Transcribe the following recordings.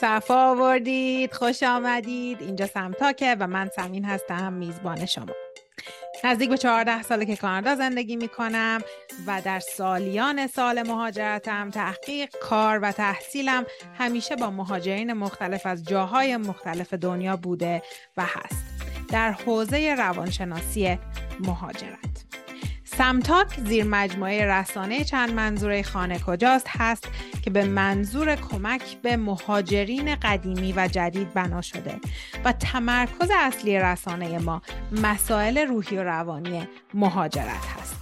صفا آوردید خوش آمدید. اینجا سمتاکه و من سمین هستم میزبان شما. نزدیک به 14 ساله که کانادا زندگی می کنم و در سالیان سال مهاجرتم تحقیق کار و تحصیلم همیشه با مهاجرین مختلف از جاهای مختلف دنیا بوده و هست. در حوزه روانشناسی مهاجرت. سمتاک زیر مجموعه رسانه چند منظوره خانه کجاست هست که به منظور کمک به مهاجرین قدیمی و جدید بنا شده و تمرکز اصلی رسانه ما مسائل روحی و روانی مهاجرت هست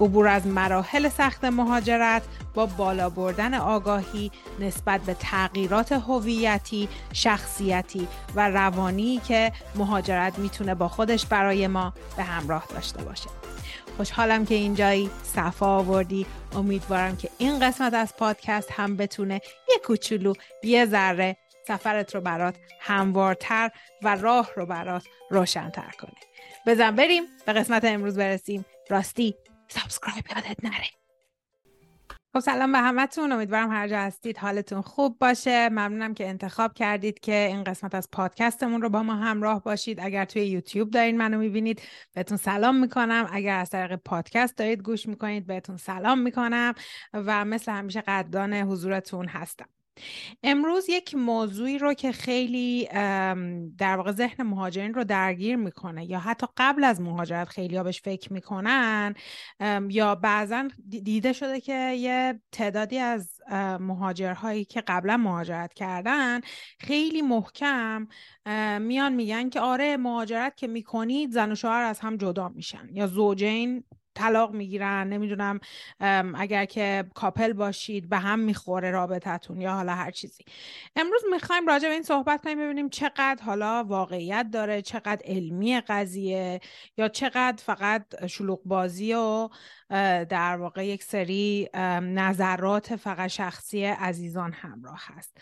عبور از مراحل سخت مهاجرت با بالا بردن آگاهی نسبت به تغییرات هویتی، شخصیتی و روانی که مهاجرت می‌تونه با خودش برای ما به همراه داشته باشه. خوشحالم که اینجایی صفا آوردی. امیدوارم که این قسمت از پادکست هم بتونه یه کوچولو یه ذره سفرت رو برات هموارتر و راه رو برات روشنتر کنه. بزن بریم به قسمت امروز برسیم. راستی subscribe یادت نره. خب سلام به همتون. امیدوارم هر جا هستید. حالتون خوب باشه. ممنونم که انتخاب کردید که این قسمت از پادکستمون رو با ما همراه باشید. اگر توی یوتیوب دارین منو می‌بینید بهتون سلام می‌کنم. اگر از طریق پادکست دارید گوش می‌کنید بهتون سلام می‌کنم و مثل همیشه قدردان حضورتون هستم. امروز یک موضوعی رو که خیلی در واقع ذهن مهاجرین رو درگیر می‌کنه یا حتی قبل از مهاجرت خیلی ها بهش فکر می‌کنن یا بعضا دیده شده که یه تعدادی از مهاجرهایی که قبلا مهاجرت کردن خیلی محکم میان میگن که آره مهاجرت که می‌کنید زن و شوهر از هم جدا میشن یا زوجین طلاق می‌گیرن نمی‌دونم اگر که کاپل باشید به هم می‌خوره رابطتون یا حالا هر چیزی. امروز می‌خوایم راجع به این صحبت کنیم ببینیم چقدر حالا واقعیت داره چقدر علمی قضیه یا چقدر فقط شلوغ بازی و در واقع یک سری نظرات فقط شخصی عزیزان همراه هست.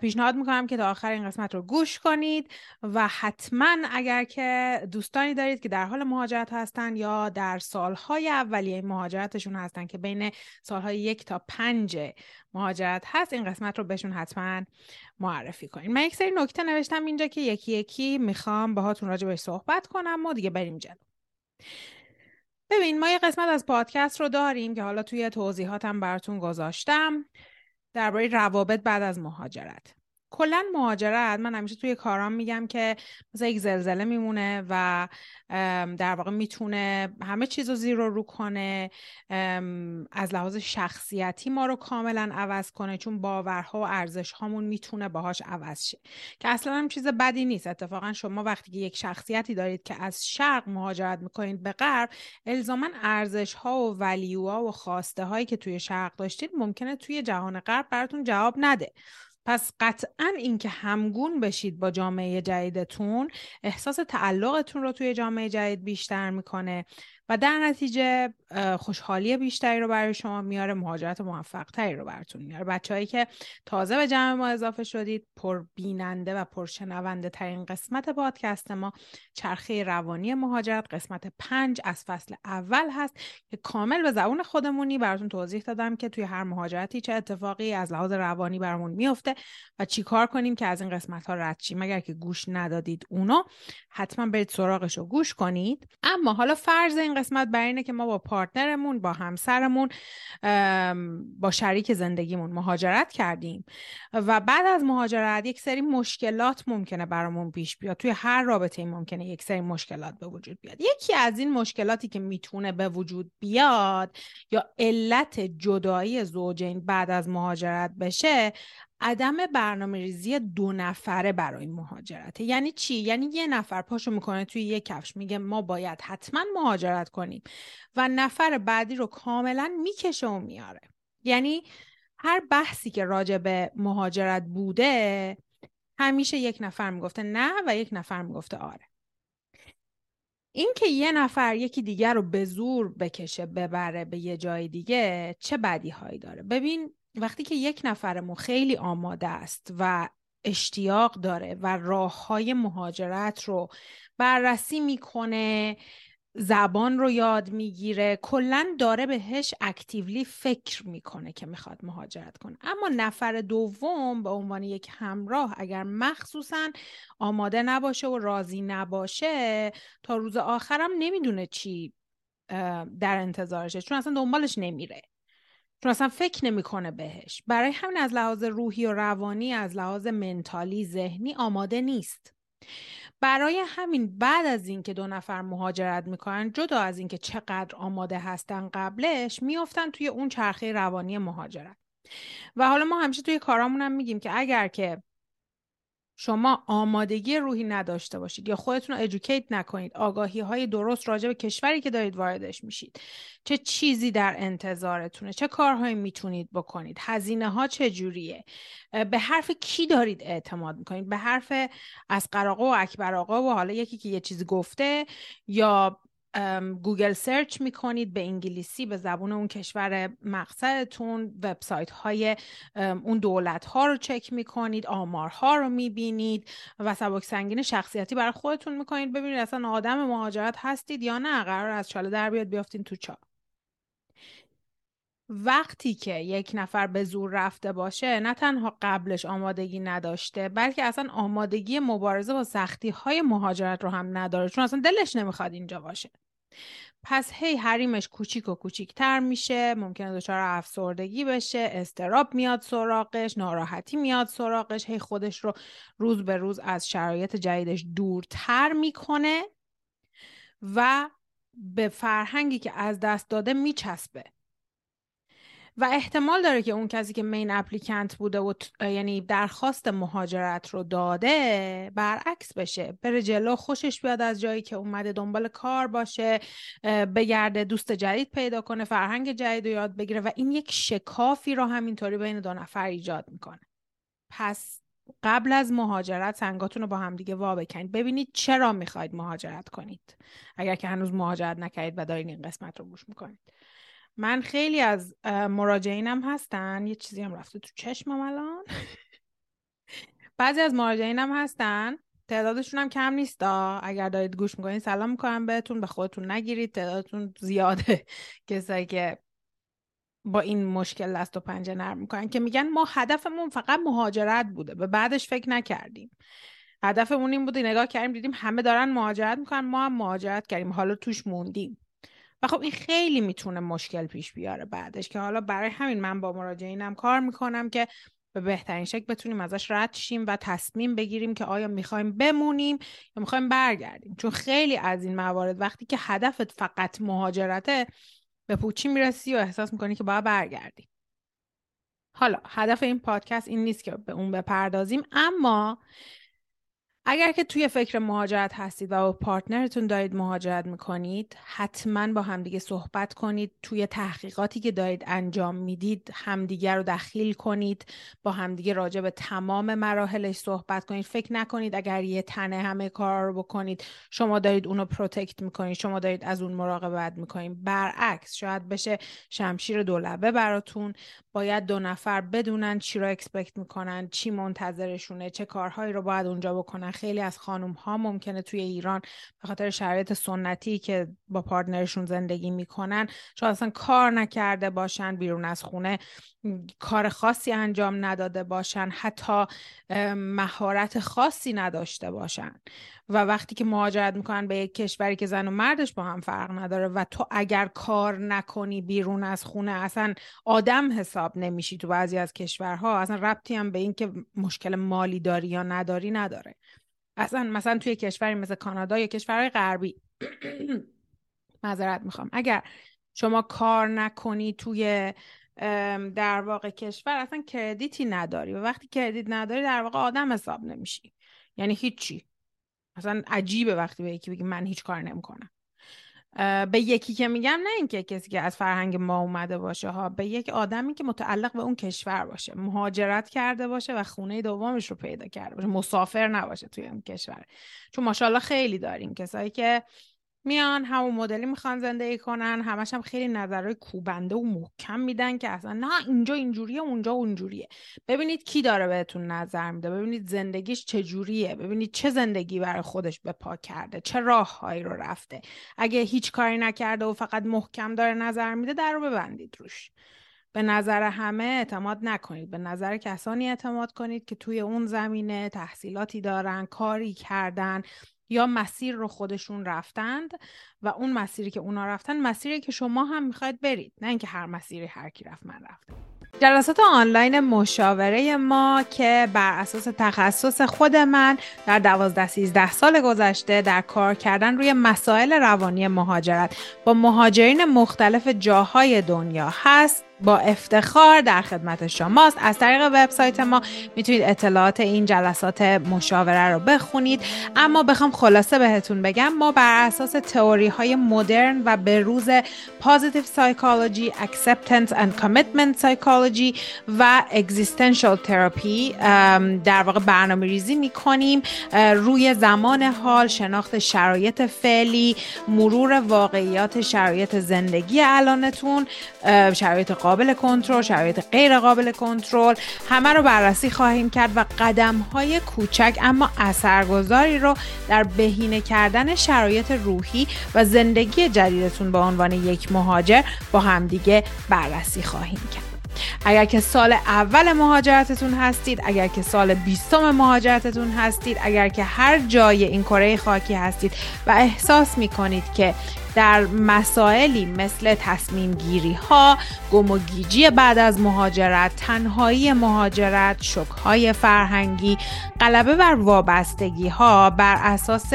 پیشنهاد می‌کنم که تا آخر این قسمت رو گوش کنید و حتما اگر که دوستانی دارید که در حال مهاجرت هستن یا در سالهای اولیه مهاجرتشون هستن که بین سالهای یک تا پنج مهاجرت هست این قسمت رو بهشون حتما معرفی کنید. من یک سری نکته نوشتم اینجا که یکی یکی می‌خوام باهاتون راجع بهش صحبت کنم و دیگه بریم جلو. ببین ما یه قسمت از پادکست رو داریم که حالا توی توضیحاتم براتون گذاشتم درباره روابط بعد از مهاجرت. کلا مهاجرت. من همیشه توی کارام میگم که مثلا یک زلزله میمونه و در واقع می‌تونه همه چیز رو زیر رو کنه. از لحاظ شخصیتی ما رو کاملا عوض کنه چون باورها و ارزش هامون می‌تونه باهاش عوض شه. که اصلا هم چیز بدی نیست. اتفاقا شما وقتی که یک شخصیتی دارید که از شرق مهاجرت می‌کنید به غرب الزاما ارزش ها و ولیوها و خواسته هایی که توی شرق داشتید ممکنه توی جهان غرب براتون جواب نده. پس قطعا اینکه همگون بشید با جامعه جدیدتون احساس تعلقتون رو توی جامعه جدید بیشتر می‌کنه. و در نتیجه خوشحالی بیشتری رو برای شما میاره مهاجرت موفق تری رو براتون میاره. بچههایی که تازه به جمع ما اضافه شدید پر بیننده و پر شنونده ترین قسمت پادکست ما چرخه روانی مهاجرت قسمت پنج از فصل اول هست که کامل به زبون خودمونی براتون توضیح دادم که توی هر مهاجرتی چه اتفاقی از لحاظ روانی برامون میفته و چیکار کنیم که از این قسمت ها رد شیم. اگر که گوش ندادید اونو حتما برید سراغش رو گوش کنید. اما حالا فرض این قسمت بر اینه که ما با پارتنرمون با همسرمون با شریک زندگیمون مهاجرت کردیم. و بعد از مهاجرت یک سری مشکلات ممکنه برامون پیش بیاد. توی هر رابطه ممکنه یک سری مشکلات به وجود بیاد. یکی از این مشکلاتی که می‌تونه به وجود بیاد یا علت جدایی زوجین بعد از مهاجرت بشه عدم برنامه ریزی دو نفره برای مهاجرته. یعنی چی؟ یعنی یه نفر پاشو می‌کنه توی یه کفش میگه ما باید حتما مهاجرت کنیم و نفر بعدی رو کاملا می‌کشه و میاره یعنی هر بحثی که راجع به مهاجرت بوده همیشه یک نفر می‌گفته نه و یک نفر می‌گفته آره. این که یه نفر یکی دیگر رو به زور بکشه ببره به یه جای دیگه چه بدی هایی داره؟ ببین وقتی که یک نفرمون خیلی آماده است و اشتیاق داره و راه های مهاجرت رو بررسی می‌کنه زبان رو یاد می‌گیره کلا داره بهش اکتیولی فکر می‌کنه که می‌خواد مهاجرت کنه. اما نفر دوم به عنوان یک همراه اگر مخصوصا آماده نباشه و راضی نباشه تا روز آخرم نمی‌دونه چی در انتظارشه. چون اصلا دنبالش نمیره. چون اصلا فکر نمی‌کنه بهش. برای همین از لحاظ روحی و روانی از لحاظ منتالی ذهنی آماده نیست. برای همین بعد از اینکه دو نفر مهاجرت می‌کنن جدا از اینکه چقدر آماده هستن قبلش میافتن توی اون چرخه روانی مهاجرت. و حالا ما همیشه توی کارامون هم میگیم که اگر که شما آمادگی روحی نداشته باشید یا خودتون رو ادوکیت نکنید. آگاهی های درست راجع به کشوری که دارید واردش میشید. چه چیزی در انتظارتونه؟ چه کارهایی می‌تونید بکنید؟ هزینه ها چه جوریه به حرف کی دارید اعتماد می‌کنید؟ به حرف اصغر آقا و اکبر آقا و حالا یکی که یه چیزی گفته یا Google search می‌کنید به انگلیسی به زبون اون کشور مقصدتون وبسایت های اون دولت ها رو چک می‌کنید آمارها رو می‌بینید و سبک سنگین شخصیتی برای خودتون می‌کنید. ببینید اصلا آدم مهاجرت هستید یا نه قراره از چاله در بیاید بیافتین تو چاه. وقتی که یک نفر به زور رفته باشه نه تنها قبلش آمادگی نداشته بلکه اصلا آمادگی مبارزه با سختی های مهاجرت رو هم نداره چون اصلا دلش نمی‌خواد اینجا باشه. پس هی حریمش کوچیک و کوچیکتر میشه ممکنه دچار افسردگی بشه استراب میاد سراغش ناراحتی میاد سراغش هی خودش رو روز به روز از شرایط جدیدش دورتر می‌کنه و به فرهنگی که از دست داده میچسبه. و احتمال داره که اون کسی که مین اپلیکنت بوده و یعنی درخواست مهاجرت رو داده برعکس بشه. بره جلو خوشش بیاد از جایی که اومده دنبال کار باشه بگرده دوست جدید پیدا کنه فرهنگ جدید رو یاد بگیره و این یک شکافی رو همینطوری بین دو نفر ایجاد می‌کنه. پس قبل از مهاجرت سنگاتون رو با هم دیگه وا بکنید. ببینید چرا می‌خواید مهاجرت کنید. اگر که هنوز مهاجرت نکردید و دارین این قسمت رو گوش می‌کنید. من خیلی از مراجعینم هستن. یه چیزی هم رفته تو چشمم الان. بعضی از مراجعینم هستن. تعدادشون هم کم نیست اگر دارید گوش می‌کنید سلام می‌کنم بهتون. به خودتون نگیرید. تعدادتون زیاده. کسایی که با این مشکل دست و پنجه نرم می‌کنن. که میگن ما هدفمون فقط مهاجرت بوده. به بعدش فکر نکردیم. هدفمون این بوده. نگاه کردیم دیدیم همه دارن مهاجرت می‌کنن. ما هم مهاجرت کردیم. حالا توش موندیم. خب این خیلی می‌تونه مشکل پیش بیاره بعدش که حالا برای همین من با مراجعینم کار می‌کنم که به بهترین شکل بتونیم ازش رد شیم و تصمیم بگیریم که آیا می‌خوایم بمونیم یا می‌خوایم برگردیم. چون خیلی از این موارد وقتی که هدفت فقط مهاجرته به پوچی می‌رسی و احساس می‌کنی که باید برگردی. حالا هدف این پادکست این نیست که به اون بپردازیم اما اگر که توی فکر مهاجرت هستید و با partner تون دارید مهاجرت می‌کنید حتما با همدیگه صحبت کنید توی تحقیقاتی که دارید انجام می‌دید همدیگه رو دخیل کنید با همدیگه راجع به تمام مراحلش صحبت کنید. فکر نکنید اگر یه تنه همه کار رو بکنید شما دارید اونو protect می‌کنید شما دارید از اون مراقبت می‌کنید. برعکس شاید بشه شمشیر دولبه براتون. باید دو نفر بدونن چی رو اکسپکت می‌کنن چی منتظرشونه چه کارهایی رو باید اونجا بکنن. خیلی از خانم ها ممکنه توی ایران به خاطر شرایط سنتی که با پارتنرشون زندگی می‌کنن شاید اصلا کار نکرده باشن بیرون از خونه کار خاصی انجام نداده باشن حتی مهارت خاصی نداشته باشن. و وقتی که مهاجرت می‌کنن به یک کشوری که زن و مردش با هم فرق نداره و تو اگر کار نکنی بیرون از خونه اصلا آدم حساب نمیشی تو بعضی از کشورها اصلا ربطی هم به اینکه مشکل مالی داری یا نداری نداره. اصلا مثلا توی کشوری مثل کانادا یا کشورهای غربی معذرت می‌خوام. اگر شما کار نکنی توی در واقع کشور اصلا کردیتی نداری و وقتی کردیت نداری در واقع آدم حساب نمیشی. یعنی هیچی. اصلا عجیبه وقتی به یکی بگی من هیچ کار نمی‌کنم. به یکی که میگم نه اینکه کسی که از فرهنگ ما اومده باشه ها به یک آدمی که متعلق به اون کشور باشه مهاجرت کرده باشه و خونه دومش رو پیدا کرده باشه مسافر نباشه توی اون کشور. چون ماشاءالله خیلی داریم کسایی که میان همون مدلی می‌خوان زندگی کنن همش هم خیلی نظرهای کوبنده و محکم میدن که اصلا نه اینجا اینجوریه اونجا اونجوریه. ببینید کی داره بهتون نظر میده ببینید زندگیش چجوریه ببینید چه زندگی برای خودش به پا کرده چه راههایی رو رفته. اگه هیچ کاری نکرده و فقط محکم داره نظر میده در رو ببندید روش. به نظر همه اعتماد نکنید. به نظر کسانی اعتماد کنید که توی اون زمینه تحصیلاتی دارن کاری کردن. یا مسیر رو خودشون رفتند و اون مسیری که اونا رفتن مسیری که شما هم می‌خواید برید. نه اینکه هر مسیری هر کی رفت من رفتم. جلسات آنلاین مشاوره ما که بر اساس تخصص خود من در دوازده سیزده سال گذشته در کار کردن روی مسائل روانی مهاجرت. با مهاجرین مختلف جاهای دنیا هست. با افتخار در خدمت شماست. از طریق وبسایت ما می‌تونید اطلاعات این جلسات مشاوره رو بخونید. اما بخوام خلاصه بهتون بگم ما بر اساس تئوری های مدرن و به روز positive psychology, acceptance and commitment psychology و existential therapy در واقع برنامه ریزی می‌کنیم روی زمان حال شناخت شرایط فعلی مرور واقعیات شرایط زندگی الانتون شرایط قابل کنترل شرایط غیر قابل کنترل همه رو بررسی خواهیم کرد و قدم های کوچک اما اثرگذاری رو در بهینه کردن شرایط روحی و زندگی جدیدتون به عنوان یک مهاجر با همدیگه بررسی خواهیم کرد. اگر که سال اول مهاجرتتون هستید اگر که سال بیستم مهاجرتتون هستید اگر که هر جای این کره خاکی هستید و احساس می که در مسائلی مثل تصمیم گیری ها، گم و گیجی بعد از مهاجرت، تنهایی مهاجرت، شک های فرهنگی، غلبه بر وابستگی ها بر اساس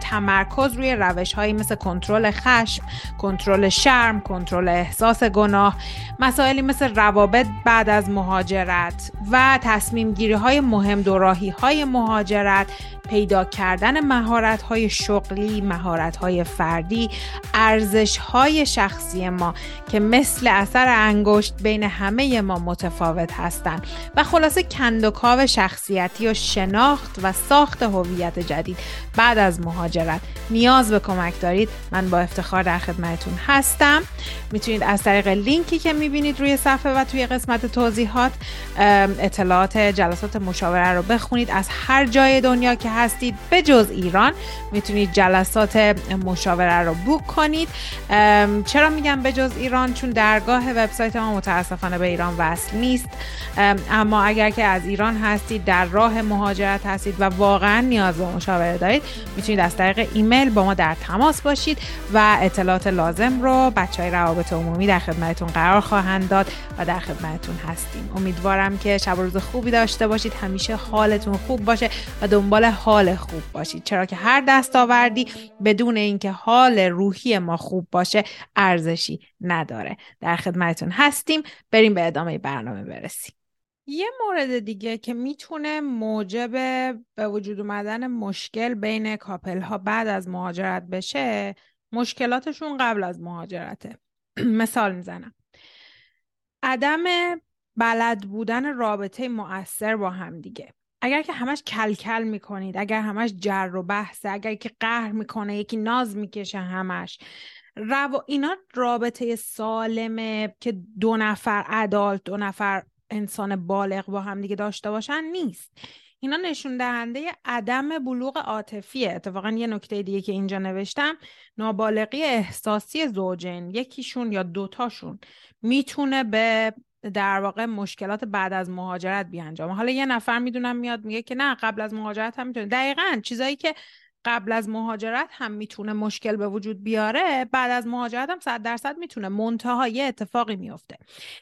تمرکز روی روش هایی مثل کنترل خشم، کنترل شرم، کنترل احساس گناه، مسائلی مثل روابط بعد از مهاجرت و تصمیم گیری های مهم دوراهی های مهاجرت پیدا کردن مهارت های شغلی، مهارت های فردی، ارزش های شخصی ما که مثل اثر انگشت بین همه ما متفاوت هستند و خلاصه کندوکاو شخصیتی و شناخت و ساخت هویت جدید. بعد از مهاجرت. نیاز به کمک دارید. من با افتخار در خدمتتون هستم. می‌تونید از طریق لینکی که می‌بینید روی صفحه و توی قسمت توضیحات اطلاعات جلسات مشاوره رو بخونید. از هر جای دنیا که هستید به جز ایران می‌تونید جلسات مشاوره رو بوک کنید. چرا میگم به جز ایران؟ چون درگاه وبسایت ما متاسفانه به ایران وصل نیست. اما اگر که از ایران هستید در راه مهاجرت هستید و واقعا نیاز به مشاوره دارید می‌تونید از طریق ایمیل با ما در تماس باشید و اطلاعات لازم رو بچه های روابط عمومی در خدمتتون قرار خواهند داد و در خدمتتون هستیم. امیدوارم که شب روز خوبی داشته باشید. همیشه حالتون خوب باشه و دنبال حال خوب باشید. چرا که هر دستاوردی بدون اینکه حال روحی ما خوب باشه ارزشی نداره. در خدمتتون هستیم. بریم به ادامه برنامه برسیم. یه مورد دیگه که می‌تونه موجب به وجود اومدن مشکل بین کاپل ها بعد از مهاجرت بشه مشکلاتشون قبل از مهاجرته. مثال می‌زنم. عدم بلد بودن رابطه مؤثر با هم دیگه. اگر که همش کلکل می‌کنید اگر همش جر و بحثه اگر که قهر می‌کنه یکی ناز می‌کشه همش رو... اینا رابطه سالمه که دو نفر ادالت دو نفر انسان بالغ با هم دیگه داشته باشن نیست. اینا نشون دهنده عدم بلوغ عاطفیه. اتفاقا یه نکته دیگه که اینجا نوشتم نابالغی احساسی زوجین. یکیشون یا دوتاشون می‌تونه به در واقع مشکلات بعد از مهاجرت بیانجامه حالا یه نفر می‌دونم میاد میگه که نه قبل از مهاجرت هم می‌تونه. دقیقا چیزایی که قبل از مهاجرت هم می‌تونه مشکل به وجود بیاره بعد از مهاجرت هم صد درصد می‌تونه منتها یه اتفاقی میفته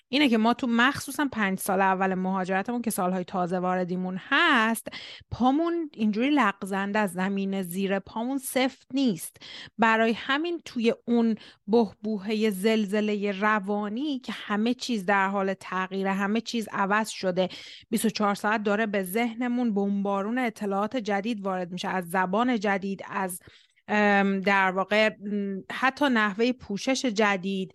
اینه که ما تو مخصوصا پنج سال اول مهاجرتمون که سالهای تازه واردیمون هست پامون اینجوری لغزنده از زمین زیر پامون سفت نیست. برای همین توی اون بهبوهه زلزله روانی که همه چیز در حال تغییر همه چیز عوض شده 24 ساعت داره به ذهنمون بمبارون اطلاعات جدید وارد میشه از زبان جدید جدید از در واقع حتی نحوه پوشش جدید.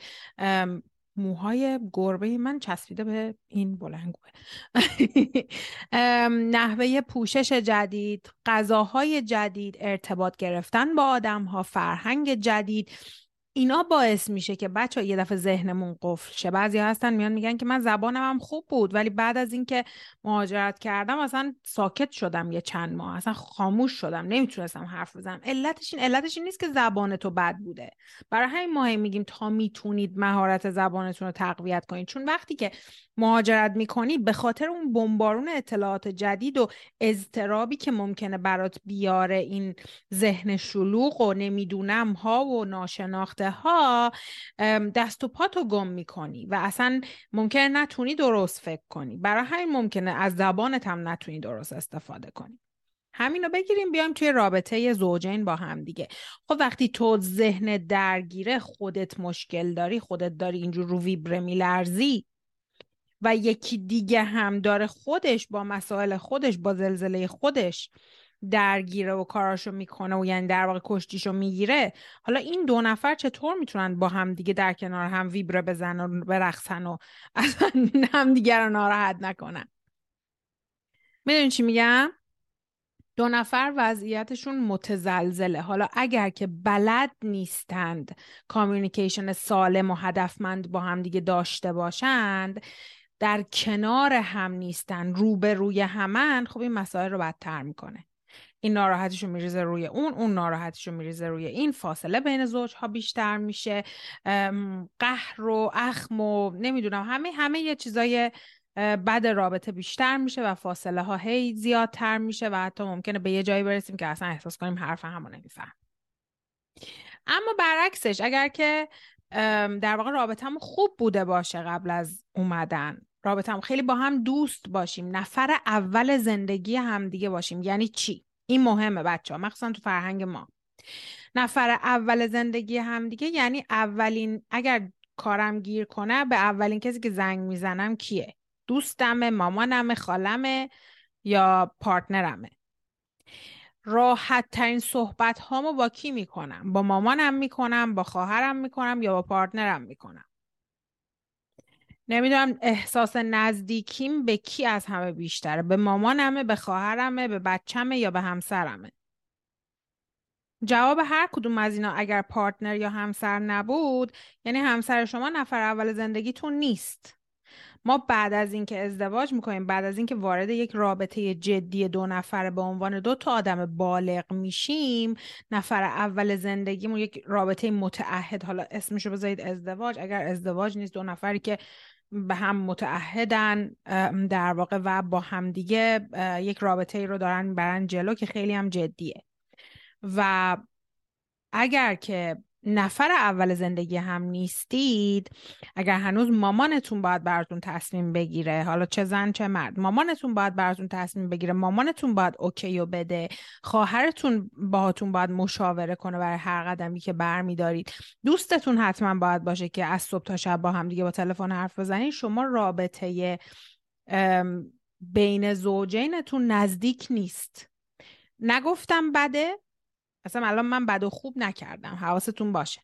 موهای گربه من چسبیده به این بلنگوه نحوه پوشش جدید غذاهای جدید ارتباط گرفتن با آدم ها فرهنگ جدید. اینا باعث میشه که بچه یه دفعه ذهنمون قفل شه. بعضی هستن میان میگن که من زبانم هم خوب بود ولی بعد از اینکه مهاجرت کردم اصلا ساکت شدم یه چند ماه. اصلا خاموش شدم نمی‌تونستم حرف بزنم. علتش این علتش این نیست که زبان تو بد بوده. برای همین ماهی میگیم تا می‌تونید مهارت زبانتون رو تقویت کنید. چون وقتی که مهاجرت می‌کنی به خاطر اون بمبارون اطلاعات جدید و اضطرابی که ممکنه برات بیاره این ذهن شلوغ و نمی‌دونم ها و ناشناخته ها دست و پاتو گم می‌کنی و اصلا ممکنه نتونی درست فکر کنی. برای همین ممکنه از زبانت هم نتونی درست استفاده کنی. همین رو بگیریم بیایم توی رابطه زوجین با هم دیگه. خب وقتی تو ذهن درگیره خودت مشکل داری خودت داری اینجور رو ویبره میلرزی. و یکی دیگه هم داره خودش با مسائل خودش با زلزله خودش درگیره و کاراشو می‌کنه و یعنی در واقع کشتیشو می‌گیره. حالا این دو نفر چطور می‌تونن با هم دیگه در کنار هم ویبره بزنن و برقصن و اصلا هم دیگر رو ناراحت نکنن؟ می‌دونی چی میگم؟ دو نفر وضعیتشون متزلزله. حالا اگر که بلد نیستند کامیونیکیشن سالم و هدفمند با هم دیگه داشته باشند در کنار هم نیستن روبروی همن خب این مسائل رو بدتر می‌کنه. این ناراحتیشو میریزه روی اون اون ناراحتیشو میریزه روی این. فاصله بین زوجها بیشتر میشه. قهر و اخم و نمی‌دونم همه همه یه چیزای بد رابطه بیشتر میشه و فاصله ها هی زیادتر میشه و حتی ممکنه به یه جایی برسیم که اصلا احساس کنیم حرف همو نمیفهم اما برعکسش اگر که در واقع رابطه خوب بوده باشه قبل از اومدن رابطه خیلی با هم دوست باشیم. نفر اول زندگی همدیگه باشیم. یعنی چی؟ این مهمه بچه ها مخصوصا تو فرهنگ ما. نفر اول زندگی همدیگه یعنی اولین اگر کارم گیر کنه به اولین کسی که زنگ می‌زنم کیه؟ دوستمه مامانمه خالمه یا پارتنرمه. راحت ترین صحبت هامو با کی می‌کنم؟ با مامانم می‌کنم با خواهرم می‌کنم یا با پارتنرم می‌کنم؟ نمی‌دونم احساس نزدیکیم به کی از همه بیشتره. به مامانمه به خواهرمه به بچمه یا به همسرمه؟ جواب هر کدوم از اینا اگر پارتنر یا همسر نبود یعنی همسر شما نفر اول زندگیتون نیست. ما بعد از اینکه ازدواج می‌کنیم بعد از اینکه وارد یک رابطه جدی دو نفره به عنوان دو تا آدم بالغ میشیم نفر اول زندگیمون یک رابطه متعهد. حالا اسمشو بذارید ازدواج. اگر ازدواج نیست دو نفری که به هم متعهدن در واقع و با همدیگه یک رابطه ای رو دارن برن جلو که خیلی هم جدیه. و اگر که نفر اول زندگی هم نیستید. اگر هنوز مامانتون باید براتون تصمیم بگیره حالا چه زن چه مرد مامانتون باید براتون تصمیم بگیره مامانتون باید اوکی و بده خواهرتون باهاتون باید مشاوره کنه برای هر قدمی که برمیدارید. دوستتون حتما باید باشه که از صبح تا شب با هم دیگه با تلفن حرف بزنید. شما رابطه بین زوجینتون نزدیک نیست. نگفتم بده اصلا الان من بد و خوب نکردم. حواستون باشه.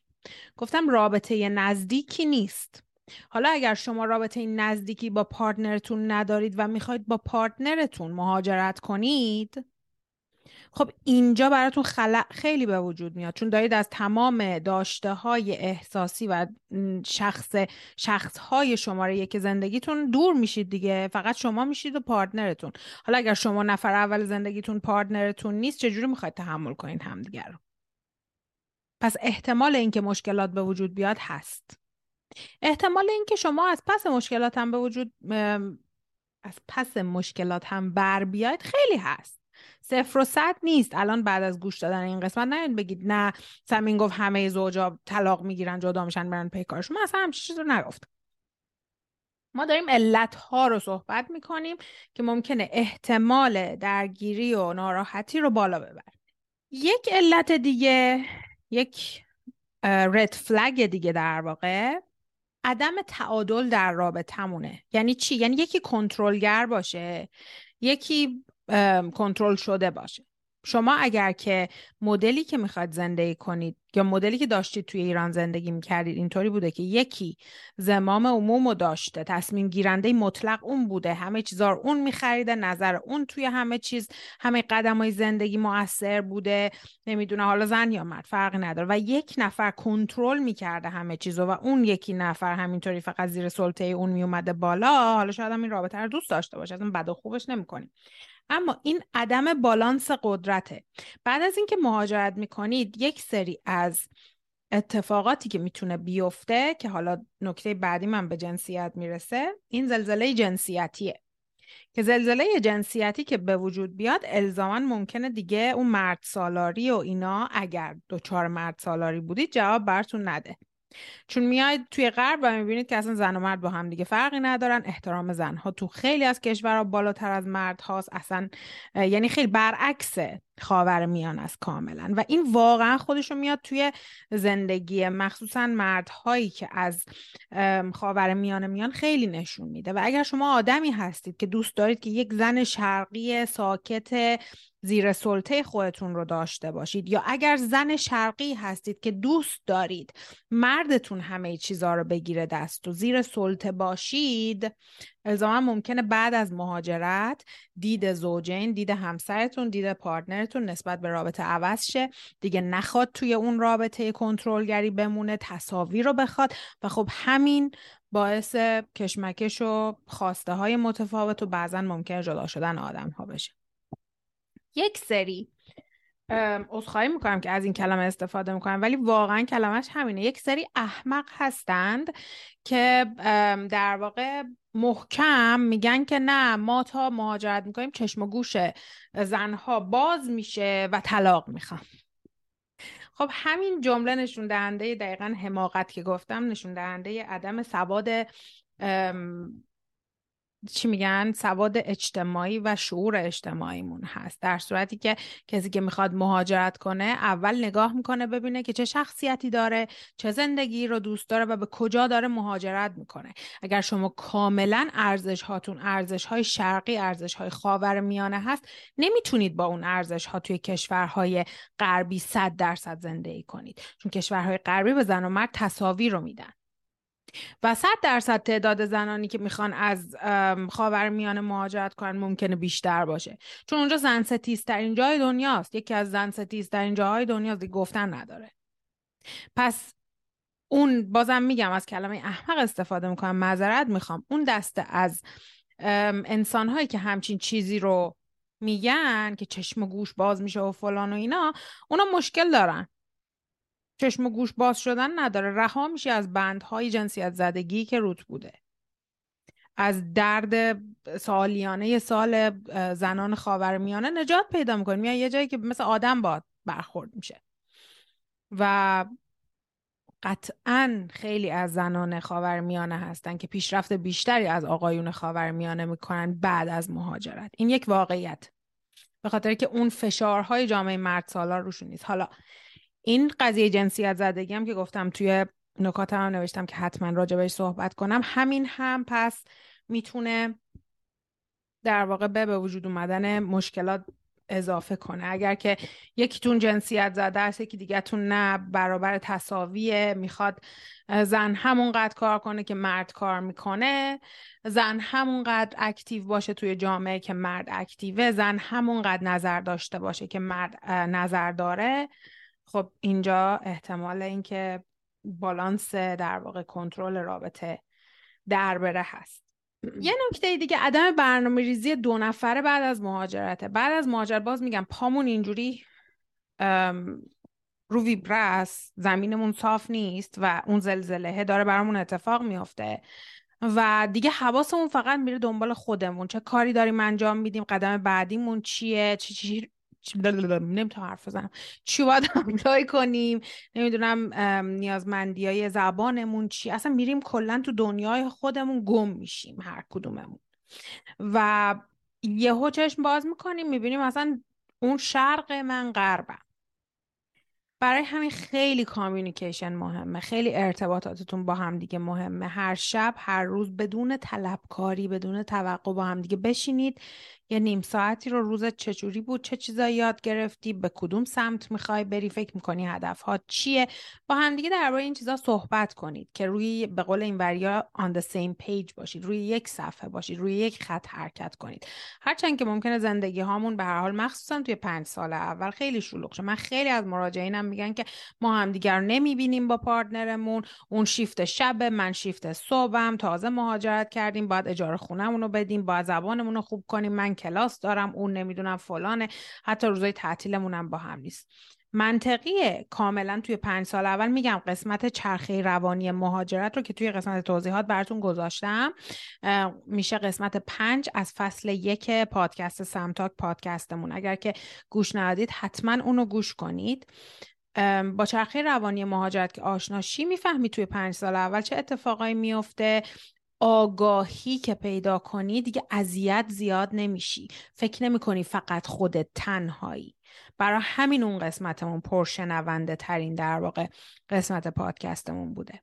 گفتم رابطه نزدیکی نیست. حالا اگر شما رابطه نزدیکی با پارتنرتون ندارید و می‌خواید با پارتنرتون مهاجرت کنید خب اینجا براتون خلع خیلی به وجود میاد چون دارید از تمام داشته های احساسی و شخص شخص های شماره یک زندگیتون دور میشید دیگه. فقط شما میشید و پارتنرتون. حالا اگر شما نفر اول زندگیتون پارتنرتون نیست چجوری می‌خواید تحمل کنید همدیگر رو؟ پس احتمال اینکه مشکلات به وجود بیاد هست. احتمال اینکه شما از پس مشکلات هم به وجود از پس مشکلات هم بر بیاید خیلی هست. صفر و صد نیست. الان بعد از گوش دادن این قسمت نه بگید نه سمین گفت همه زوجا طلاق می‌گیرن جدا میشن برن پی کارشون. من اصلا همچین چیز رو نگفتم. ما داریم علت ها رو صحبت می‌کنیم که ممکنه احتمال درگیری و ناراحتی رو بالا ببره. یک علت دیگه یک رد فلگ دیگه در واقع. عدم تعادل در رابطمونه یعنی چی؟ یعنی یکی کنترلگر باشه یکی کنترل شده باشه. شما اگر که مدلی که می‌خواید زندگی کنید یا مدلی که داشتید توی ایران زندگی می‌کردید اینطوری بوده که یکی زمام عموم رو داشته تصمیم گیرنده مطلق اون بوده همه چیزا رو اون میخریده نظر اون توی همه چیز همه قدم های زندگی موثر بوده نمی‌دونه حالا زن یا مرد فرقی نداره. و یک نفر کنترل می‌کرده همه چیزو و اون یکی نفر همینطوری فقط زیر سلطه اون میومده بالا حالا شاید هم این رابطه رو دوست داشته باشه اصلا بد و خوبش نمی‌کنیم. اما این عدم بالانس قدرته. بعد از اینکه مهاجرت می‌کنید یک سری از اتفاقاتی که می‌تونه بیفته که حالا نکته بعدی من به جنسیت می‌رسه این زلزله جنسیتیه. که زلزله جنسیتی که به وجود بیاد الزاما ممکنه دیگه اون مرد سالاری و اینا اگر دوچار مرد سالاری بودید جواب براتون نده. چون میاید توی غرب و می‌بینید که اصلا زن و مرد با هم دیگه فرقی ندارن احترام زنها تو خیلی از کشورها بالاتر از مرد هاست اصلا یعنی خیلی برعکس خاور میان است کاملا. و این واقعا خودشو میاد توی زندگی مخصوصا مردهایی که از خاور میان میان خیلی نشون میده. و اگر شما آدمی هستید که دوست دارید که یک زن شرقی ساکت زیر سلطه خودتون رو داشته باشید. یا اگر زن شرقی هستید که دوست دارید مردتون همه چیزها رو بگیره دست و زیر سلطه باشید الزاما ممکنه بعد از مهاجرت دید زوجین دید همسرتون دید پارتنرتون نسبت به رابطه عوض شه. دیگه نخواد توی اون رابطه کنترلگری بمونه تصاویر رو بخواد و خب همین باعث کشمکش و خواسته های متفاوت و بعضا ممکن جدا شدن آدم ها بشه. یک سری. عذرخواهی می‌کنم که از این کلمه استفاده می‌کنم ولی واقعا کلمهش همینه. یک سری احمق هستند که در واقع محکم میگن که نه ما تا مهاجرت می‌کنیم چشم و گوش زنها باز میشه و طلاق می‌خوام. خب همین جمله نشون دهنده دقیقا حماقت که گفتم نشون دهنده عدم سواد چی میگن سواد اجتماعی و شعور اجتماعیمون هست. در صورتی که کسی که می‌خواد مهاجرت کنه اول نگاه می‌کنه ببینه که چه شخصیتی داره چه زندگی رو دوست داره و به کجا داره مهاجرت می‌کنه. اگر شما کاملا ارزش هاتون ارزش های شرقی ارزش های خاور میانه هست نمی‌تونید با اون ارزش ها توی کشورهای غربی صد درصد زندگی کنید. چون کشورهای غربی به زن و مرد تصاویر رو میدن. و صد درصد تعداد زنانی که می‌خوان از خاور میانه مهاجرت کنن ممکنه بیشتر باشه. چون اونجا زن ستیزترین جای دنیاست. یکی از زن ستیزترین جاهای دنیاست. گفتن نداره. پس اون بازم میگم از کلمه احمق استفاده می‌کنم. معذرت می‌خوام. اون دسته از انسان هایی که همچین چیزی رو میگن که چشم و گوش باز میشه و فلان و اینا اونا مشکل دارن. چشم و گوش باز شدن نداره. رها میشه از بندهای جنسیت زدگی که روت بوده. از درد سالیانه سال زنان خاورمیانه نجات پیدا می‌کنیم یا یه جایی که مثل آدم باد برخورد میشه. و قطعا خیلی از زنان خاورمیانه هستن که پیشرفت بیشتری از آقایون خاورمیانه می‌کنن بعد از مهاجرت. این یک واقعیت. به خاطر که اون فشارهای جامعه مرد سالار روشون نیست. حالا این قضیه جنسیت زدگی هم که گفتم توی نکات هم نوشتم که حتما راجبش صحبت کنم. همین هم پس می‌تونه در واقع به به وجود اومدن مشکلات اضافه کنه. اگر که یکیتون جنسیت زده است یکی دیگهتون نه برابر تصاویه می‌خواد زن همونقدر کار کنه که مرد کار می‌کنه زن همونقدر اکتیو باشه توی جامعه که مرد اکتیوه زن همونقدر نظر داشته باشه که مرد نظر داره. خب اینجا احتمال اینکه بالانس در واقع کنترل رابطه در بره هست. یه نکته دیگه عدم برنامه ریزی دو نفره بعد از مهاجرته. بعد از مهاجرت باز میگم پامون اینجوری رو ویبره زمینمون صاف نیست و اون زلزله داره برامون اتفاق میافته و دیگه حواسمون فقط میره دنبال خودمون. چه کاری داریم انجام میدیم قدم بعدیمون چیه چی, چی نمی‌تونم حرف بزنم. چی باید اپلای کنیم؟ نمی‌دونم نیازمندی های زبانمون چی؟ اصلا میریم کلا تو دنیای خودمون گم میشیم هر کدوممون. و یهو چشم باز می‌کنیم می‌بینیم اصلا اون شرق من غربم. برای همین خیلی کامیونیکیشن مهمه. خیلی ارتباطاتتون با هم دیگه مهمه. هر شب هر روز بدون طلبکاری بدون توقع با هم دیگه بشینید. یه نیم ساعتی رو روزت چجوری بود چه چیزایی یاد گرفتی به کدوم سمت می‌خوای بری فکر می‌کنی هدف ها چیه؟ با همدیگه درباره این چیزا صحبت کنید که روی به قول این وریا on the same page باشید. روی یک صفحه باشید روی یک خط حرکت کنید. هرچند که ممکنه زندگی هامون به هر حال مخصوصا توی پنج سال اول خیلی شلوغ شه. من خیلی از مراجعینم میگن که ما همدیگر رو نمی‌بینیم با پارتنرمون. اون شیفت شب من شیفت صبحم. تازه مهاجرت کردیم. باید اجاره خونهمون رو بدیم. باید زبانمون رو خوب کنیم. من کلاس دارم. اون نمی‌دونم فلانه. حتی روزای تعطیلمون هم با هم نیست. منطقیه. کاملا توی پنج سال اول میگم قسمت چرخه روانی مهاجرت رو که توی قسمت توضیحات براتون گذاشتم میشه قسمت پنج از فصل یک پادکست سمتاک پادکستمون. اگر که گوش ندادید حتما اونو گوش کنید. با چرخه روانی مهاجرت که آشناشی می‌فهمی توی پنج سال اول چه اتفاقایی میفته آگاهی که پیدا کنی دیگه اذیت زیاد نمیشی. فکر نمی کنی فقط خودت تنهایی. برای همین اون قسمتمون پرشنونده ترین در واقع قسمت پادکستمون بوده.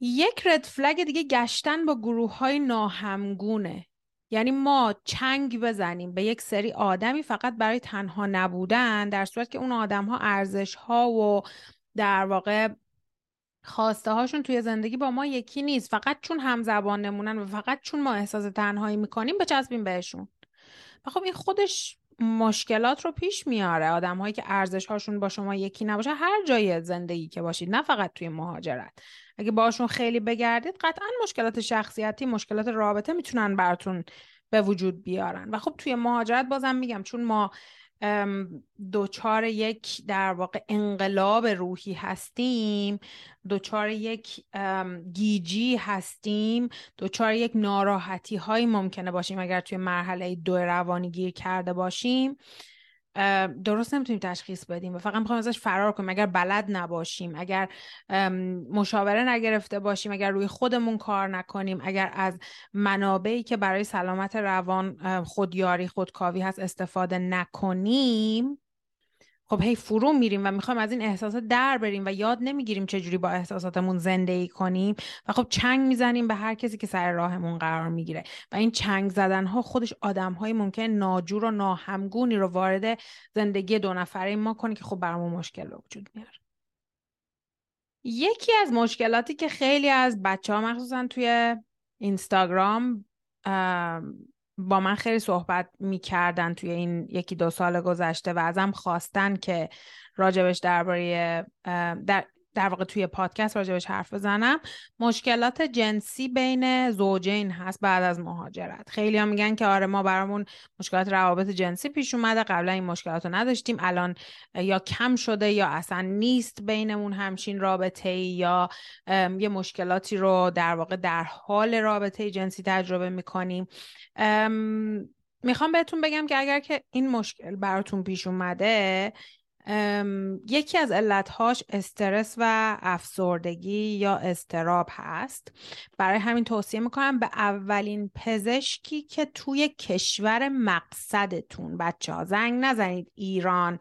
یک رد فلگ دیگه گشتن با گروه های ناهمگونه. یعنی ما چنگ بزنیم به یک سری آدمی فقط برای تنها نبودن در صورت که اون آدم ها ارزش ها و در واقع خواسته هاشون توی زندگی با ما یکی نیست. فقط چون همزبان نمونن و فقط چون ما احساس تنهایی می‌کنیم بچسبیم بهشون. و خب این خودش مشکلات رو پیش میاره. آدم هایی که ارزش هاشون با شما یکی نباشه هر جای زندگی که باشید نه فقط توی مهاجرت. اگه باشون خیلی بگردید قطعا مشکلات شخصیتی مشکلات رابطه می‌تونن براتون به وجود بیارن. و خب توی مهاجرت بازم میگم چون ما دوچار یک در واقع انقلاب روحی هستیم دوچار یک گیجی هستیم دوچار یک ناراحتی هایی ممکنه باشیم اگر توی مرحله دو روانی گیر کرده باشیم. درست نمی‌تونیم تشخیص بدیم و فقط می‌خوایم ازش فرار کنیم. اگر بلد نباشیم اگر مشاوره نگرفته باشیم اگر روی خودمون کار نکنیم اگر از منابعی که برای سلامت روان خودیاری خودکاوی هست استفاده نکنیم خب هی فرو میریم و می‌خوایم از این احساسات در بریم و یاد نمی‌گیریم چجوری با احساساتمون زندگی کنیم و خب چنگ می‌زنیم به هر کسی که سر راهمون قرار می‌گیره و این چنگ زدن ها خودش آدم های ممکن ناجور و ناهمگونی رو وارد زندگی دو نفره ما کنه که خب برامون مشکل وجود میاره یکی از مشکلاتی که خیلی از بچه ها مخصوصا توی اینستاگرام با من خیلی صحبت می‌کردن توی این یکی دو سال گذشته و ازم خواستن که راجبش درباره در در واقع توی پادکست راجبش حرف بزنم. مشکلات جنسی بین زوجین هست بعد از مهاجرت. خیلی هم میگن که آره ما برامون مشکلات روابط جنسی پیش اومده. قبلا این مشکلات رو نداشتیم. الان یا کم شده یا اصلا نیست بینمون همچین رابطه یا یه مشکلاتی رو در واقع در حال رابطه جنسی تجربه می‌کنیم. می‌خوام بهتون بگم که اگر که این مشکل براتون پیش اومده یکی از علتهاش استرس و افسردگی یا استراب هست. برای همین توصیه می‌کنم به اولین پزشکی که توی کشور مقصدتون بچه ها زنگ نزنید ایران.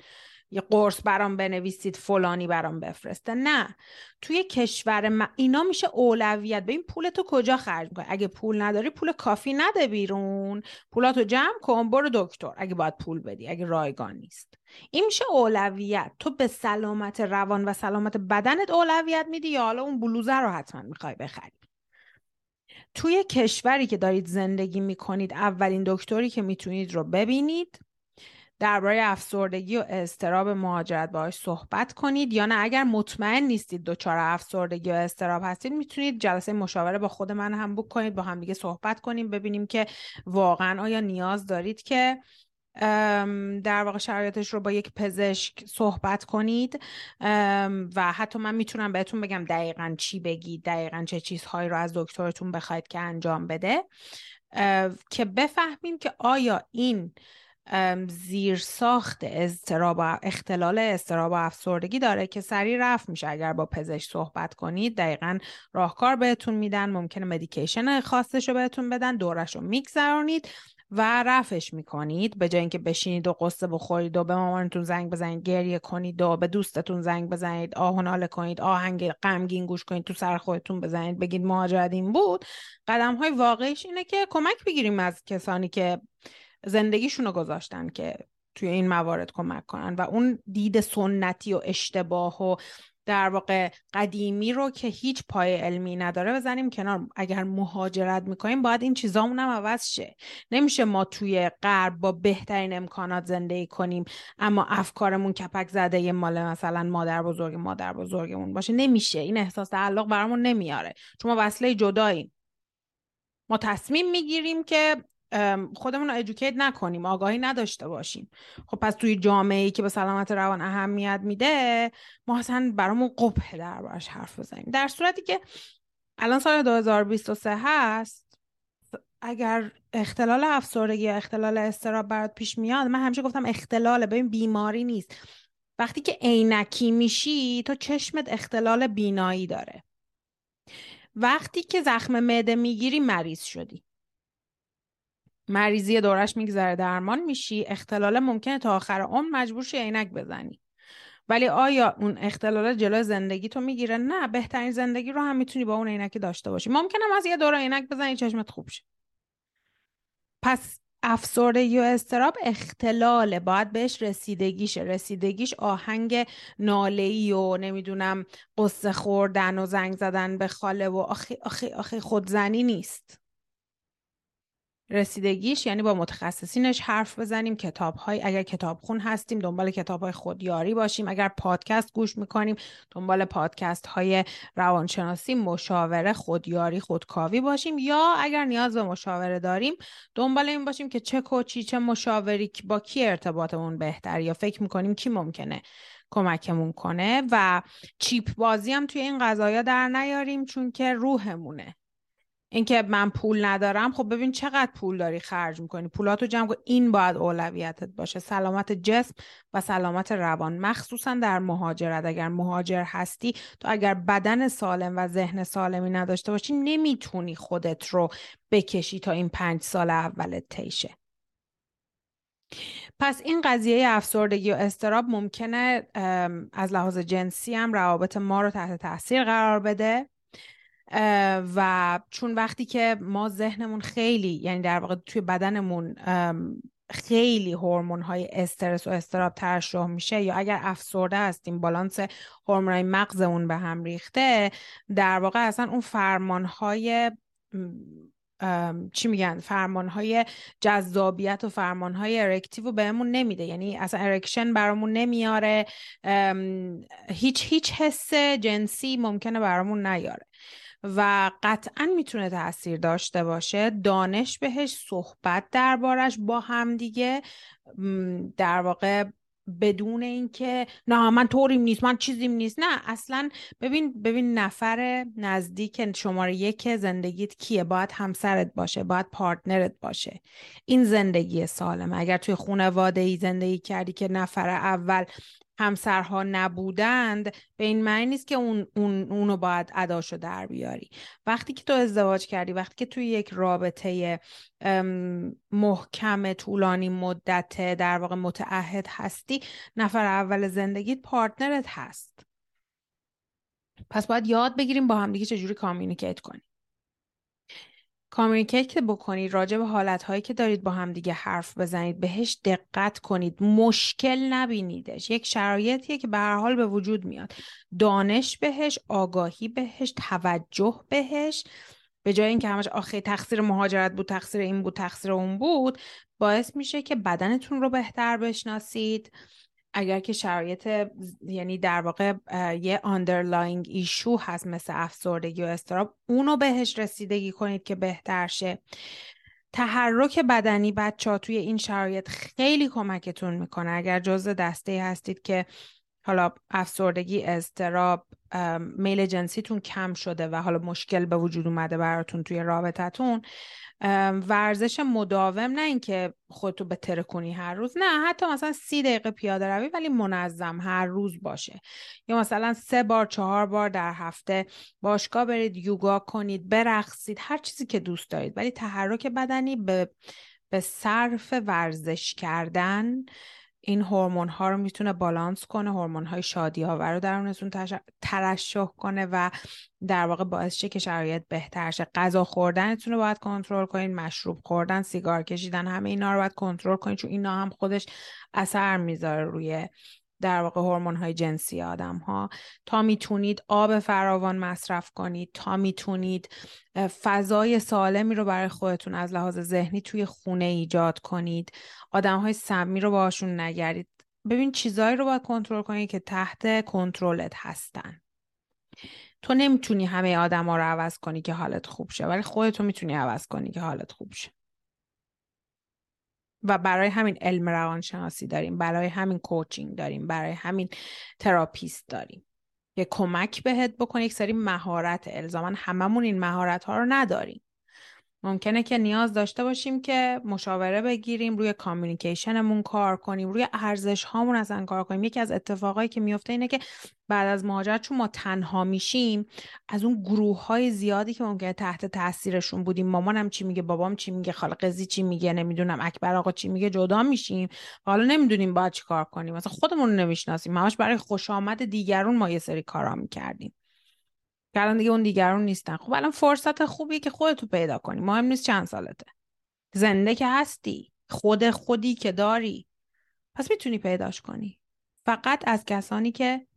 یه قرص برام بنویسید فلانی برام بفرسته. نه. توی کشور ما اینا میشه اولویت. به این پول تو کجا خرج می‌کنی؟ اگه پول نداری پول کافی نده بیرون. پولاتو جمع کن برو دکتر. اگه باید پول بدی اگه رایگان نیست. این میشه اولویت. تو به سلامت روان و سلامت بدنت اولویت میدی یا حالا اون بلوزه رو حتما می‌خوای بخری؟ توی کشوری که دارید زندگی می‌کنید اولین دکتری که می‌تونید رو ببینید. درباره افسردگی و استراب مهاجرت باهاش صحبت کنید یا نه. اگر مطمئن نیستید دچار افسردگی و استراب هستید می‌تونید جلسه مشاوره با خود من هم بوک کنید با هم دیگه صحبت کنیم ببینیم که واقعا آیا نیاز دارید که در واقع شرایطش رو با یک پزشک صحبت کنید. و حتی من می‌تونم بهتون بگم دقیقا چی بگید دقیقا چه چیزهایی رو از دکترتون بخواید که انجام بده. که بفهمیم که آیا این زیر ساخت اضطراب و اختلال استراب و افسردگی داره که سریع رفت میشه. اگر با پزشک صحبت کنید دقیقا راهکار بهتون میدن ممکنه مدیکیشن خاصش رو بهتون بدن دورش رو میگذرونید و رفش می‌کنید. به جای اینکه بشینید و قصه بخورید و به مامانتون زنگ بزنید گریه کنید و به دوستتون زنگ بزنید آه کنید آهنگ غمگین گوش کنید تو سر خودتون بزنید بگید مهاجرت این بود. قدم های واقعیش اینه که کمک بگیریم از کسانی که زندگیشون رو گذاشتن که توی این موارد کمک کنن و اون دید سنتی و اشتباه و در واقع قدیمی رو که هیچ پای علمی نداره بزنیم کنار. اگر مهاجرت می‌کنیم باید این چیزامون هم عوض شه. نمیشه ما توی غرب با بهترین امکانات زندگی کنیم اما افکارمون کپک زده یه مال مثلا مادر بزرگ مادر بزرگمون باشه. نمیشه. این احساس تعلق برامون نمیاره. چون ما وصله جداییم ما تصمیم می‌گیریم که خودمون رو ادوکیت نکنیم آگاهی نداشته باشیم. خب پس توی جامعه ای که به سلامت روان اهمیت میده ما اصلا برامون قبه دربارش حرف بزنیم. در صورتی که الان سال 2023 هست اگر اختلال افسردگی یا اختلال استراب برات پیش میاد من همیشه گفتم اختلاله. ببین بیماری نیست. وقتی که عینکی میشی تو چشمت اختلال بینایی داره. وقتی که زخم معده می‌گیری مریض شدی. مریضی دورش میگذره درمان میشی اختلال ممکنه تا آخر عمر مجبور شی عینک بزنی. ولی آیا اون اختلال جلو زندگی تو می‌گیره؟ نه بهترین زندگی رو هم می‌تونی با اون عینکی داشته باشی. ممکنه از یه دوره عینک بزنی چشمت خوب شه. پس افسردگی و استراب اختلاله. باید بهش رسیدگیشه رسیدگیش آهنگ نالهی و نمی‌دونم قصه خوردن و زنگ زدن به خاله و آخی آخی آخی خودزنی نیست. رسیدگیش یعنی با متخصصینش حرف بزنیم کتاب های اگر کتاب خون هستیم دنبال کتاب های خودیاری باشیم. اگر پادکست گوش می‌کنیم دنبال پادکست های روانشناسی مشاوره خودیاری خودکاوی باشیم. یا اگر نیاز به مشاوره داریم دنبال این باشیم که چه کوچی چه مشاوری با کی ارتباطمون بهتر یا فکر می‌کنیم کی ممکنه کمکمون کنه. و چیپ بازی هم توی این قضايا در نیاریم چون که روحمونه. اینکه من پول ندارم خب ببین چقدر پول داری خرج می‌کنی؟ پولاتو جمع کن. این باید اولویتت باشه. سلامت جسم و سلامت روان. مخصوصا در مهاجرت. اگر مهاجر هستی تو اگر بدن سالم و ذهن سالمی نداشته باشی نمی‌تونی خودت رو بکشی تا این پنج سال اولت تیشه پس این قضیه افسردگی و استراب ممکنه از لحاظ جنسی هم روابط ما رو تحت تاثیر قرار بده. و چون وقتی که ما ذهنمون خیلی یعنی در واقع توی بدنمون خیلی هورمون های استرس و استراب ترشح میشه یا اگر افسرده هستیم بالانس هورمون های مغزمون به هم ریخته در واقع اصلا اون فرمان های چی میگن؟ فرمان های جذابیت و فرمان های erective بهمون نمیده. یعنی اصلا erection برامون نمیاره. هیچ هیچ حس جنسی ممکنه برامون نیاره. و قطعا می‌تونه تاثیر داشته باشه. دانش بهش صحبت دربارش با هم دیگه در واقع بدون اینکه نه من طوریم نیست من چیزیم نیست. نه اصلا ببین ببین نفر نزدیک شماره یک زندگیت کیه؟ باید همسرت باشه باید partner ت باشه. این زندگی سالمه. اگر توی خانواده ای زندگی کردی که نفر اول همسرها نبودند به این معنی نیست که اون, اون اونو باید اداشو در بیاری. وقتی که تو ازدواج کردی وقتی که توی یک رابطه محکم طولانی مدت در واقع متعهد هستی نفر اول زندگیت partner ت هست. پس باید یاد بگیریم با همدیگه چجوری communicate کنیم. کامیونیکیت که بکنید راجع به حالتهایی که دارید با هم دیگه حرف بزنید بهش دقت کنید. مشکل نبینیدش. یک شرایطیه که به هر حال به وجود میاد. دانش بهش آگاهی بهش توجه بهش. به جای اینکه همش آخه تقصیر مهاجرت بود تقصیر این بود تقصیر اون بود باعث میشه که بدنتون رو بهتر بشناسید. اگر که شرایط یعنی در واقع یه underlying ایشو هست مثل افسردگی و استراب اونو بهش رسیدگی کنید که بهتر شه. تحرک بدنی بچه ها توی این شرایط خیلی کمکتون می‌کنه. اگر جزء دسته هستید که حالا افسردگی استراب میل جنسیتون کم شده و حالا مشکل به وجود اومده براتون توی رابطتون ورزش مداوم نه اینکه خودتو به ترکونی هر روز نه حتی مثلا سی دقیقه پیاده روی ولی منظم هر روز باشه. یا مثلا سه بار چهار بار در هفته باشگاه برید یوگا کنید برقصید هر چیزی که دوست دارید. ولی تحرک بدنی به به صرف ورزش کردن این هورمون ها رو می‌تونه بالانس کنه هورمون های شادی آور رو درونتون ترشح کنه و در واقع باعث شه که شرایط بهتر شه. غذا خوردنتون رو باید کنترل کنین مشروب خوردن سیگار کشیدن همه اینا رو باید کنترل کنین چون اینا هم خودش اثر می‌ذاره روی در واقع هورمون های جنسی آدم ها تا می‌تونید آب فراوان مصرف کنید تا می‌تونید فضای سالمی رو برای خودتون از لحاظ ذهنی توی خونه ایجاد کنید. آدم های سمی رو باشون نگرید. ببین چیزایی رو باید کنترل کنید که تحت کنترلت هستن. تو نمی‌تونی همه آدم ها رو عوض کنی که حالت خوب شه ولی خودتو می‌تونی عوض کنی که حالت خوب شه. و برای همین علم روانشناسی داریم برای همین coaching داریم برای همین therapist داریم. یه کمک بهت بکنه یک سری مهارت الزاما هممون این مهارت ها رو نداریم. ممکنه که نیاز داشته باشیم که مشاوره بگیریم روی communication مون کار کنیم روی ارزش هامون اصلا کار کنیم. یکی از اتفاقایی که میفته اینه که بعد از مهاجرت چون ما تنها میشیم از اون گروه های زیادی که ممکنه تحت تاثیرشون بودیم مامانم چی میگه بابام چی میگه خاله قزی چی میگه نمی‌دونم اکبر آقا چی میگه جدا میشیم. حالا نمی‌دونیم باید چی کار کنیم. مثلا خودمون رو نمی‌شناسیم. همش برای خوش آمد دیگرون ما یه سری کارا می‌کردیم. که الان دیگه اون دیگرون نیستن. خب الان فرصت خوبی که خودتو پیدا کنی. مهم نیست چند سالته. زنده که هستی. خود خودی که داری. پس می‌تونی پیداش کنی. فقط از کسانی که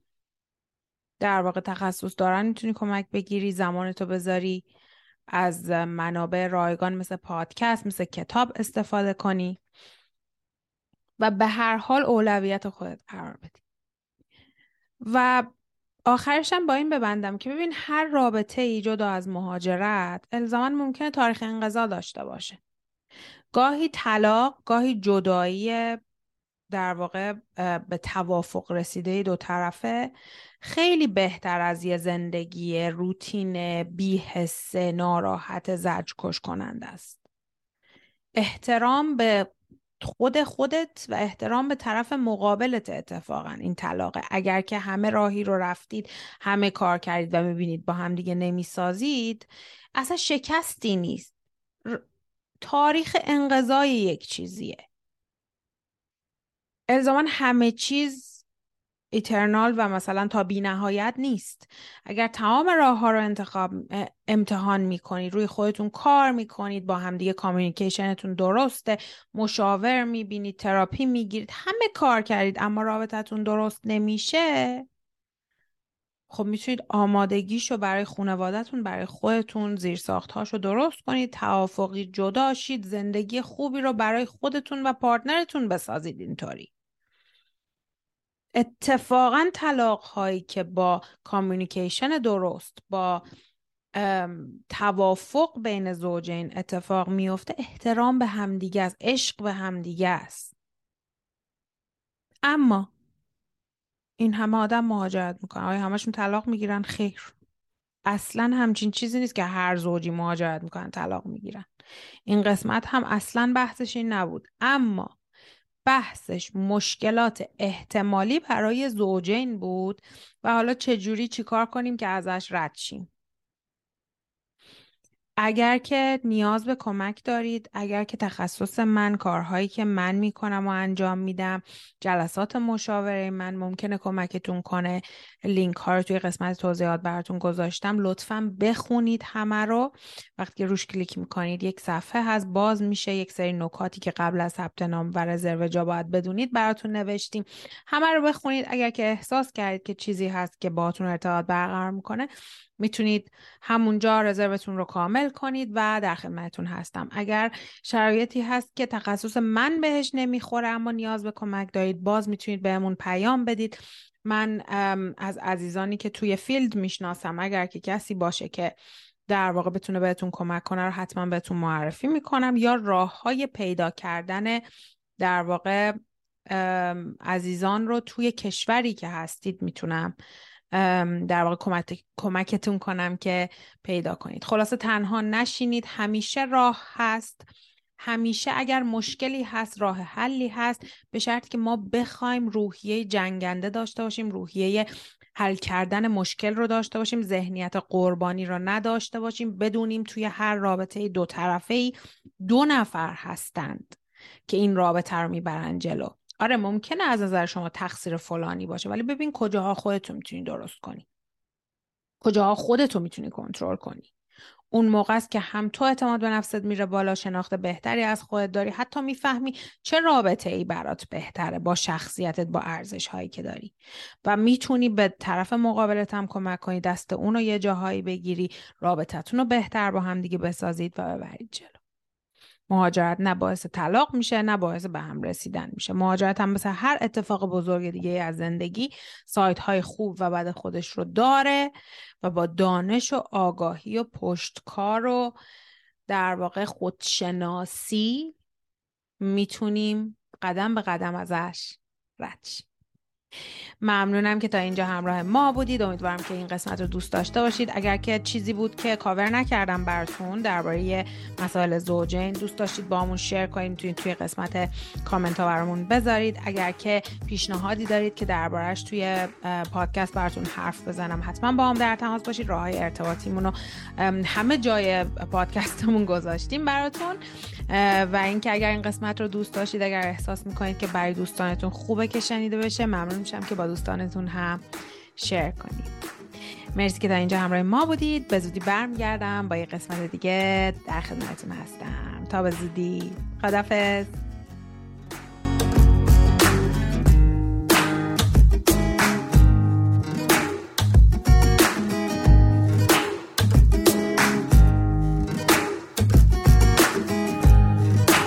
در واقع تخصص دارن می‌تونی کمک بگیری زمانتو بذاری از منابع رایگان مثل پادکست مثل کتاب استفاده کنی و به هر حال اولویت خودت قرار بدی. و آخرشم با این ببندم که ببین هر رابطه ای جدا از مهاجرت الزاما ممکنه تاریخ انقضا داشته باشه. گاهی طلاق گاهی جدایی در واقع به توافق رسیده دو طرفه. خیلی بهتر از یه زندگی روتین بیحسه ناراحت زجرکش کننده است. احترام به خود خودت و احترام به طرف مقابلت اتفاقا این طلاقه. اگر که همه راهی رو رفتید همه کار کردید و می‌بینید با هم دیگه نمی‌سازید اصلا شکستی نیست. تاریخ انقضای یک چیزیه. الزاما همه چیز ایترنال و مثلا تا بی نهایت نیست. اگر تمام راه ها رو انتخاب امتحان می‌کنید روی خودتون کار می‌کنید با همدیگه communication تون درسته مشاور می‌بینید تراپی می‌گیرید همه کار کردید اما رابطتون درست نمیشه خب می‌تونید آمادگیشو برای خانوادهتون برای خودتون زیرساختهاشو درست کنید توافقی جدا شید زندگی خوبی رو برای خودتون و partner تون بسازید اینطوری. اتفاقا طلاق هایی که با communication درست با توافق بین زوجین اتفاق میفته احترام به همدیگه است عشق به همدیگه است. اما این همه آدم مهاجرت می‌کنن. آیا همشون طلاق می‌گیرن؟ خیر. اصلا همچین چیزی نیست که هر زوجی مهاجرت می‌کنن طلاق می‌گیرن. این قسمت هم اصلا بحثش این نبود. اما بحثش مشکلات احتمالی برای زوجین بود و حالا چجوری چیکار کنیم که ازش رد شیم؟ اگر که نیاز به کمک دارید اگر که تخصص من کارهایی که من می‌کنم و انجام میدم جلسات مشاوره من ممکنه کمکتون کنه. لینک ها رو توی قسمت توضیحات براتون گذاشتم. لطفا بخونید همه رو. وقتی روش کلیک می‌کنید یک صفحه هست باز میشه یک سری نکاتی که قبل از ثبت نام و رزرو جا باید بدونید براتون نوشتیم. همه رو بخونید. اگر که احساس کردید که چیزی هست که باهاتون ارتباط برقرار می‌کنه می‌تونید همونجا رزروتون رو کامل کنید و در خدمتتون هستم. اگر شرایطی هست که تخصص من بهش نمی‌خوره اما نیاز به کمک دارید باز می‌تونید بهمون پیام بدید. من از عزیزانی که توی فیلد می‌شناسم اگر که کسی باشه که در واقع بتونه بهتون کمک کنه رو حتما بهتون معرفی می‌کنم یا راه های پیدا کردن در واقع عزیزان رو توی کشوری که هستید می‌تونم در واقع کمک، کمکتون کنم که پیدا کنید. خلاصه تنها نشینید همیشه راه هست. همیشه اگر مشکلی هست راه حلی هست. به شرط که ما بخوایم روحیه جنگنده داشته باشیم روحیه حل کردن مشکل رو داشته باشیم ذهنیت قربانی رو نداشته باشیم بدونیم توی هر رابطه دو طرفه ای دو نفر هستند که این رابطه رو می‌برن جلو. آره ممکنه از نظر شما تقصیر فلانی باشه ولی ببین کجاها خودتون می‌تونی درست کنی. کجاها خودتو می‌تونی کنترل کنی. اون موقع است که هم تو اعتماد به نفست میره بالا شناخت بهتری از خودت داری حتی می‌فهمی چه رابطه ای برات بهتره با شخصیتت با ارزش هایی که داری. و می‌تونی به طرف مقابلت هم کمک کنی دست اون رو یه جاهایی بگیری رابطتون رو بهتر با هم دیگه بسازید و ببرید جلو. مهاجرت نه باعث طلاق میشه نه باعث به هم رسیدن میشه. مهاجرت هم مثل هر اتفاق بزرگ دیگه از زندگی سایت های خوب و بد خودش رو داره و با دانش و آگاهی و پشتکار و در واقع خودشناسی می‌تونیم قدم به قدم ازش رد ممنونم که تا اینجا همراه ما بودید. امیدوارم که این قسمت رو دوست داشته باشید. اگر که چیزی بود که کاور نکردم براتون درباره مسائل زوجین دوست داشتید با همون شیر کنید می‌تونید توی قسمت کامنت ها برامون بذارید. اگر که پیشنهادی دارید که دربارهش توی پادکست براتون حرف بزنم حتما با هم در تماس باشید. راه های ارتباطیمون رو همه جای پادکستمون گذاشتیم براتون. و اینکه اگر این قسمت رو دوست داشتید اگر احساس می‌کنید که برای دوستانتون خوبه که شنیده بشه ممنون میشم که با دوستانتون هم شیر کنید. مرسی که تا اینجا همراه ما بودید. به زودی برمیگردم با یه قسمت دیگه در خدمتتون هستم. تا به زودی. خدافظ